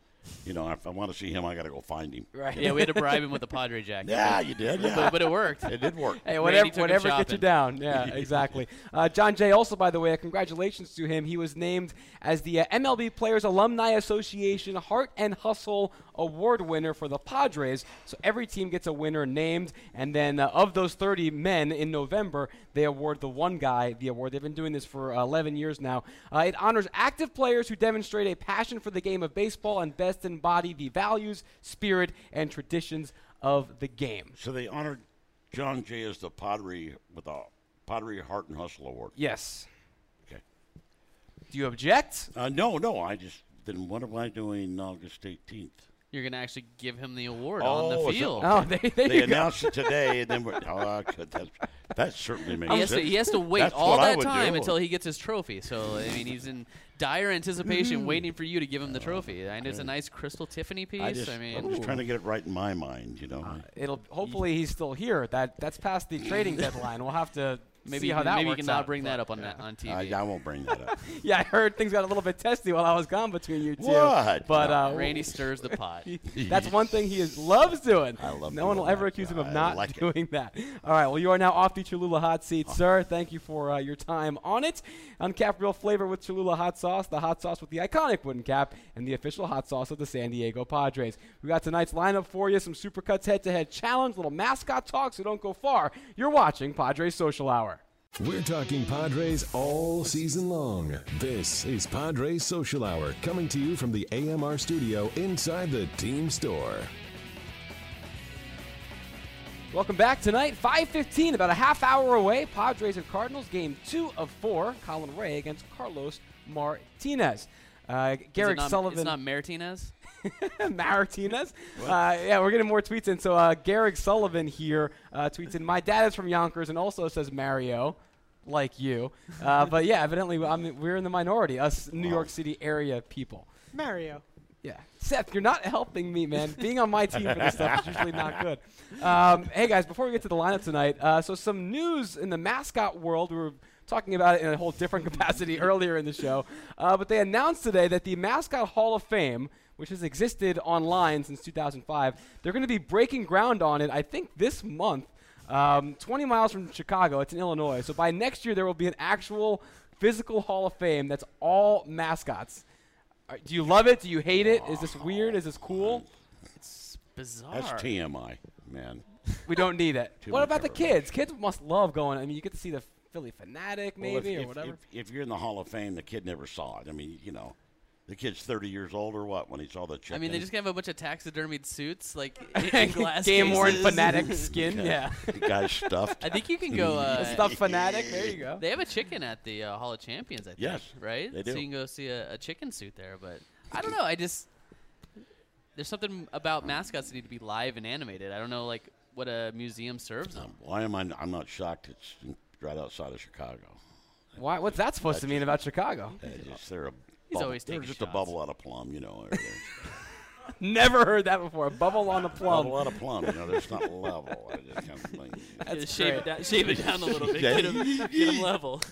You know, if I want to see him, I got to go find him. Right. Yeah, we had to bribe him with the Padre jacket. (laughs) Yeah, you did. Yeah. but, but it worked. it did work. Hey, Randy whatever, took him whatever gets you down. Yeah, (laughs) exactly. Uh, Jon Jay, also, by the way, congratulations to him. He was named as the uh, MLB Players Alumni Association Heart and Hustle Award winner for the Padres. So every team gets a winner named, and then uh, of those 30 men in November, they award the one guy the award. They've been doing this for uh, 11 years now. Uh, it honors active players who demonstrate a passion for the game of baseball and best embody the values, spirit, and traditions of the game. So they honored Jon Jay as the Padre with a Padre Heart and Hustle Award. Yes. Okay. Do you object? Uh, no, no. I just then what am I doing August 18th? You're gonna actually give him the award Oh, on the is it- field. Oh, there, there They announced it today, and then we're, oh, uh. That, that certainly makes He has, sense. to, he has to wait That's all that time do. until he gets his trophy. So I mean, he's in dire anticipation, waiting for you to give him the trophy. And it's a nice crystal Tiffany piece. I just, I mean, I'm just trying to get it right in my mind, you know. It'll hopefully he's still here. That that's past the (laughs) trading deadline. We'll have to maybe see you how can, that maybe you works can not out. bring that up on that on TV. I, I won't bring that up. (laughs) Yeah, I heard things got a little bit testy while I was gone between you two. What? But uh, (laughs) Randy stirs the pot. (laughs) That's one thing he is, loves doing. I love no one will ever accuse him of I not like it. doing that. All right. Well, you are now off the Cholula hot seat, Oh. sir. Thank you for uh, your time on it. Uncap real flavor with Cholula hot sauce, the hot sauce with the iconic wooden cap, and the official hot sauce of the San Diego Padres. We got tonight's lineup for you: some Supercuts head-to-head challenge, little mascot talk. So don't go far. You're watching Padres Social Hour. We're talking Padres all season long. This is Padres Social Hour coming to you from the AMR studio inside the team store. Welcome back tonight, 5:15, about a half hour away. Padres and Cardinals, game two of four. Colin Rea against Carlos Martinez. Uh, Is Garrick not, Sullivan, It's not Martinez. (laughs) Martinez. Uh, yeah, we're getting more tweets in. So uh, Garrick Sullivan here uh, tweets in. My dad is from Yonkers and also says Mario, like you. Uh, (laughs) but yeah, evidently I'm, we're in the minority, us New York City area people. Mario. Yeah. Seth, you're not helping me, man. Being on my team for this stuff is usually not good. (laughs) Um, hey, guys, before we get to the lineup tonight, uh, so some news in the mascot world. We were talking about it in a whole different (laughs) capacity earlier in the show. Uh, but they announced today that the Mascot Hall of Fame, which has existed online since 2005, they're going to be breaking ground on it, I think, this month. Um, 20 miles from Chicago. It's in Illinois. So by next year, there will be an actual physical Hall of Fame that's all mascots. Do you love it? Do you hate it? Is this weird? Is this cool? It's bizarre. That's TMI, man. We don't need it. What about the kids? Kids must love going. I mean, you get to see the Phillie Phanatic, Well, maybe, if, or if- whatever. If, if you're in the Hall of Fame, the kid never saw it. I mean, you know, the kid's 30 years old or what when he saw the chicken. I mean, they just gonna have a bunch of taxidermied suits, like (laughs) (laughs) in, in glass Game worn fanatic (laughs) skin. yeah. the guy's stuffed. I think you can go. Uh, The stuff fanatic. There you go. They have a chicken at the uh, Hall of Champions, I think. Yes, right. they So do. you can go see a, a chicken suit there, but I don't know. I just there's something about mascots that need to be live and animated. I don't know, like what a museum serves them. Um, why am I? I'm not shocked. It's in- right outside of Chicago. Why? What's that supposed to mean about Chicago? They just, they're a He's bubble- always they're taking just a shots. bubble out of plum, you know. (laughs) They're- (laughs) Never heard that before. Bubble on a plum. bubble out of plum, you know. They're not level. I just kind of like, That's Just shave great. it down, shave it down a little bit, Yeah. get him, get him level. (laughs)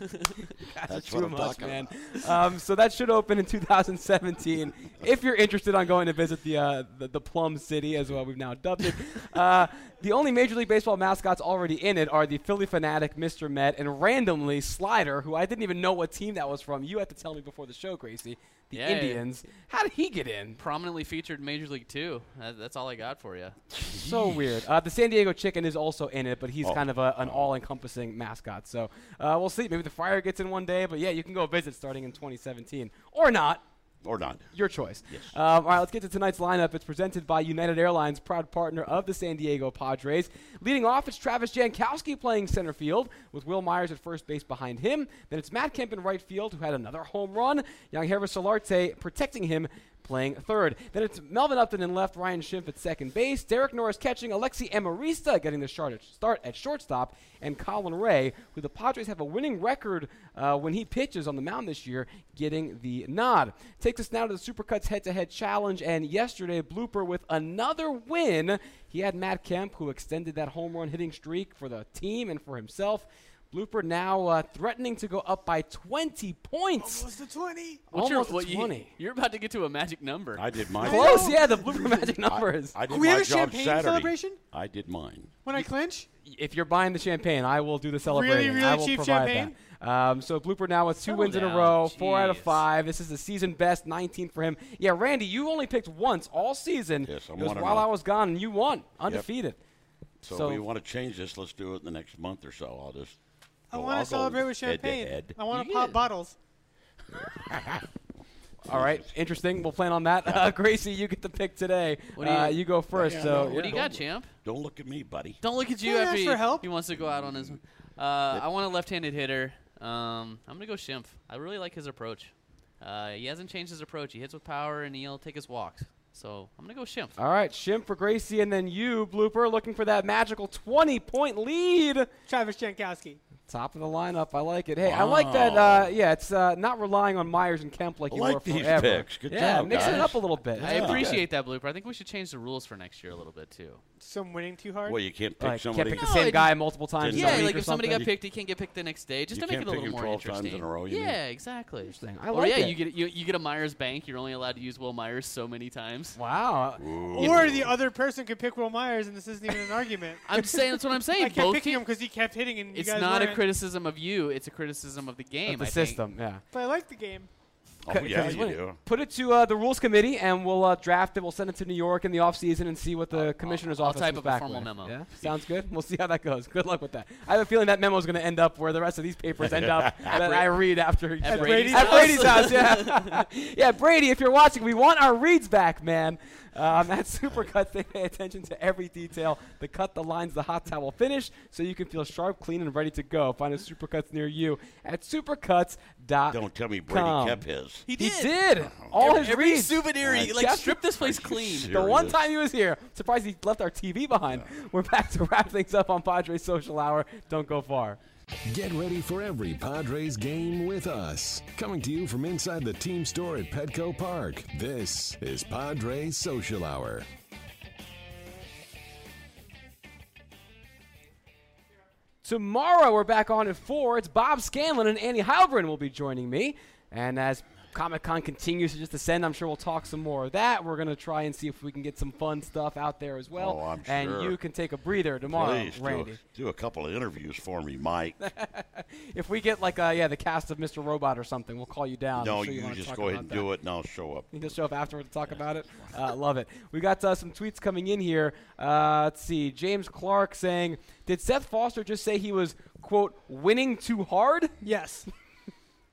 that's too what I'm much, talking man. about. Um, so that should open in 2017. if you're interested on going to visit the uh, the, the Plum City, as well we've now dubbed it, uh, the only Major League Baseball mascots already in it are the Phillie Phanatic Mr. Met and randomly Slider, who I didn't even know what team that was from. You had to tell me before the show, Gracie. The Yeah, yeah. Indians. How did he get in? Prominently featured in Major League Two. That, that's all I got for you. So weird. Uh, the San Diego Chicken is also in it, but he's Oh. kind of a, an all-encompassing mascot. So uh, we'll see. Maybe the Friar gets in one day, but yeah, you can go visit starting in 2017 or not. Or not. Your choice. Yes. Um, all right, let's get to tonight's lineup. It's presented by United Airlines, proud partner of the San Diego Padres. Leading off, it's Travis Jankowski playing center field, with Wil Myers at first base behind him. Then it's Matt Kemp in right field, who had another home run. Yangervis Solarte protecting him, playing third. Then it's Melvin Upton in left, Ryan Schimpf at second base, Derek Norris catching, Alexi Amarista getting the start at, start at shortstop, and Colin Rea, who the Padres have a winning record uh, when he pitches on the mound this year, getting the nod. Takes us now to the Supercuts head-to-head challenge, and yesterday Blooper with another win. He had Matt Kemp, who extended that home run hitting streak for the team and for himself. Blooper now uh, threatening to go up by 20 points. Almost to 20. What's your- Almost a what you- 20. You're about to get to a magic number. I did mine. Close, yeah. The Blooper (laughs) magic number is. I did we my have a champagne Saturday. celebration? I did mine. When I clinch? if you're buying the champagne, I will do the celebration. really I will cheap provide champagne? that. Um, so Blooper now with two Settle wins in a down. row, four out of five. This is the season best, 19 for him. Yeah, Randy, you only picked once all season. Yes, I'm it was while oh. I was gone, and you won, undefeated. So, So- if we want to change this, let's do it in the next month or so. I'll just. I want to celebrate with champagne. head. I want You to pop bottles. (laughs) All right, interesting. We'll plan on that. Uh, Gracie, you get the pick today. What do you- uh, you go first. Yeah, so no, what do you got, champ? Don't look at me, buddy. Don't look at you Don't after he, for help. he wants to go out on his. Uh, I want a left-handed hitter. Um, I'm gonna go Schimpf. I really like his approach. Uh, he hasn't changed his approach. He hits with power and he'll take his walks. So I'm gonna go Schimpf. All right, Shim for Gracie, and then you, Blooper, looking for that magical 20-point lead. Travis Jankowski. Top of the lineup. I like it. Hey, I like that. Uh, yeah, it's uh, not relying on Myers and Kemp like I you like were these forever. picks. Good yeah, job, mixing it up a little bit. I appreciate that, Blooper. I think we should change the rules for next year a little bit too. Some winning too hard. Well, you can't pick Like, can't somebody. pick the No, same guy multiple times. Yeah, week like or if somebody got picked, he can't get picked the next day, just You to make can't it a pick little him more 12 times interesting. in a row, you mean? yeah, exactly. Interesting. I or like yeah, it. you get you, you get a Myers bank. You're only allowed to use Wil Myers so many times. Wow. Or the other person could pick Wil Myers, and this isn't even an argument. I'm saying that's what I'm (laughs) saying. I kept Both picking him because he kept hitting, and you It's guys not a weren't. Criticism of you. It's a criticism of the game. Of the I think. system, yeah. But I like the game. Oh, yeah, you do. Put it to uh, the rules committee, and we'll uh, draft it. We'll send it to New York in the offseason and see what the commissioner's I'll office type comes up a formal with. memo. Yeah, sounds good. We'll see how that goes. Good luck with that. I have a feeling that memo is going to end up where the rest of these papers end up (laughs) that I read after each At show. Brady's At house? Brady's house, yeah. (laughs) (laughs) yeah, Brady, if you're watching, we want our reads back, man. Um, at Supercuts, they pay attention to every detail the cut, the lines, the hot towel finish, so you can feel sharp, clean, and ready to go. Find a Supercuts near you at supercuts.com. Don't tell me Brady kept his. He He did. did. All his Every reads. souvenir, he like Jeff- stripped this place clean. serious? The one time he was here, surprised he left our TV behind. We're back to wrap things up on Padres Social Hour. Don't go far. Get ready for every Padres game with us. Coming to you from inside the team store at Petco Park. This is Padres Social Hour. Tomorrow we're back on at four. It's Bob Scanlan and Annie Heilbrunn will be joining me. And as Comic Con continues to just ascend, I'm sure we'll talk some more of that. We're gonna try and see if we can get some fun stuff out there as well. Oh, I'm and sure. you can take a breather tomorrow, Please do a, Randy. do a couple of interviews for me, Mike. (laughs) If we get like uh, yeah the cast of Mr. Robot or something, we'll call you down. no, sure you wanna just go ahead and that. do it, and I'll show up. You can show up afterward to talk about it. Uh, love it. We got uh, some tweets coming in here. Uh, let's see. James Clark saying, "Did Seth Foster just say he was quote winning too hard?" Yes.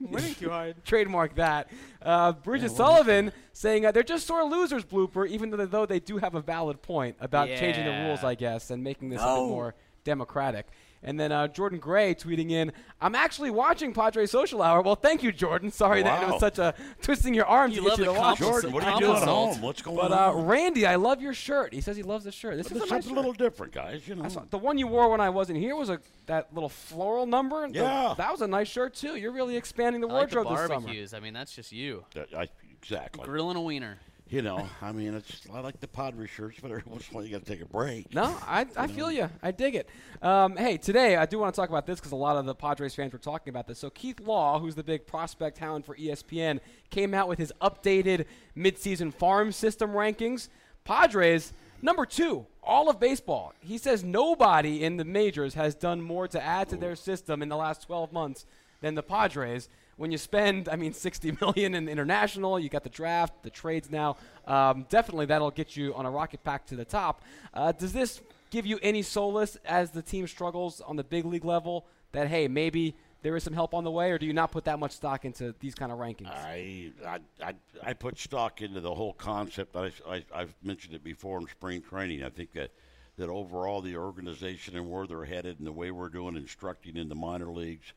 (laughs) winning too hard. Trademark that. Uh, Bridget Sullivan saying uh, they're just sore losers. Blooper, even though, though they do have a valid point about changing the rules, I guess, and making this a bit more democratic. And then uh, Jordan Gray tweeting in, "I'm actually watching Padre Social Hour." Well, thank you, Jordan. Sorry that it was such a twisting your arm You to get you to watch. compliment. Jordan, what are you Compliment. doing at home? What's going But uh. Randy, I love your shirt. He says he loves the shirt. This This is is a nice something shirt. a little different, guys. You know. Saw- the one you wore when I wasn't here was a that little floral number. The- Yeah. that was a nice shirt too. You're really expanding the I like the wardrobe this summer. barbecues. I mean, that's just you. That- I, exactly. Grilling a wiener. You know, I mean, it's I like the Padre shirts, but every once in a while you got to take a break. No, I, I feel you. I dig it. Um, hey, today I do want to talk about this because a lot of the Padres fans were talking about this. So Keith Law, who's the big prospect hound for ESPN, came out with his updated midseason farm system rankings. Padres number two, all of baseball. He says nobody in the majors has done more to add to their system in the last 12 months than the Padres. When you spend, I mean, 60 million in international, you got the draft, the trades now. Um, definitely, that'll get you on a rocket pack to the top. Uh, does this give you any solace as the team struggles on the big league level? That hey, maybe there is some help on the way, or do you not put that much stock into these kind of rankings? I, I, I, I put stock into the whole concept. I, I, I've mentioned it before in spring training. I think that, that overall the organization and where they're headed and the way we're doing instructing in the minor leagues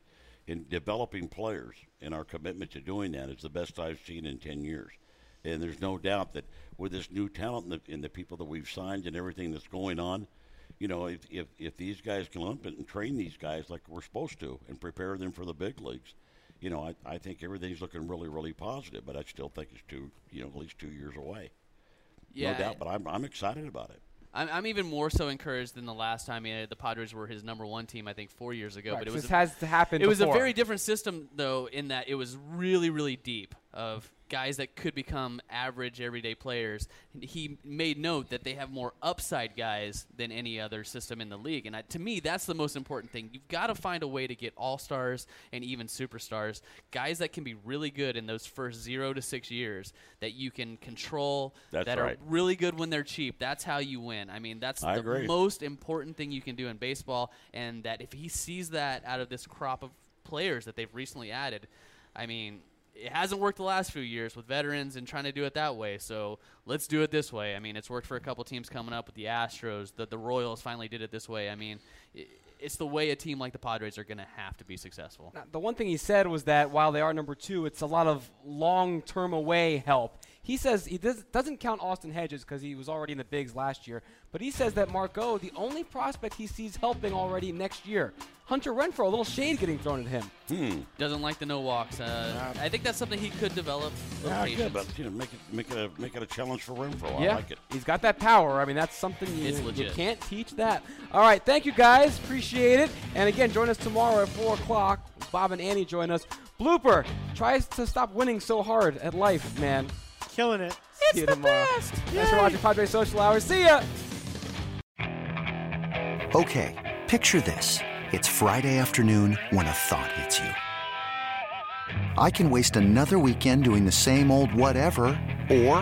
and developing players and our commitment to doing that is the best I've seen in 10 years. And there's no doubt that with this new talent and the, and the people that we've signed and everything that's going on, you know, if, if, if these guys can lump it and train these guys like we're supposed to and prepare them for the big leagues, you know, I, I think everything's looking really, really positive. But I still think it's two, you know, at least two years away. Yeah. no doubt. But I'm, I'm excited about it. I'm, I'm even more so encouraged than the last time uh, the Padres were his number one team. I think four years ago. Right, but it was this a- has to happen It was a very different system though, in that it was really really deep of guys that could become average everyday players. He made note that they have more upside guys than any other system in the league, and I, to me, that's the most important thing. You've got to find a way to get all stars and even superstars, guys that can be really good in those first zero to six years that you can control, That's that right. are really good when they're cheap. That's how you win. I mean, that's I the agree. most important thing you can do in baseball, and that if he sees that out of this crop of players that they've recently added, I mean, it hasn't worked the last few years with veterans and trying to do it that way. So let's do it this way. I mean, it's worked for a couple teams coming up with the Astros. The the Royals finally did it this way. I mean, i it's the way a team like the Padres are going to have to be successful. Now, the one thing he said was that while they are number two, it's a lot of long-term away help. He says he does, doesn't count Austin Hedges because he was already in the bigs last year, but he says that Marco, the only prospect he sees helping already next year, Hunter Renfroe, a little shade getting thrown at him. Hmm. Doesn't like the no walks. Uh, I think that's something he could develop. A Yeah, patience. good, but you know, make it make it a make it a challenge for Renfroe. yeah, I like it. he's got that power. I mean, that's something you, It's you can't teach that. All right, thank you guys, appreciate it. And again, join us tomorrow at four o'clock. Bob and Annie join us. Blooper tries to stop winning so hard at life, man. Killing it. See you tomorrow. Thanks for watching Padre Social Hour. See ya. Okay, picture this. It's Friday afternoon when a thought hits you. I can waste another weekend doing the same old whatever, or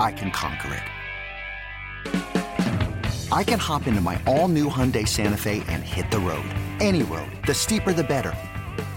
I can conquer it. I can hop into my all new Hyundai Santa Fe and hit the road. Any road. The steeper, the better.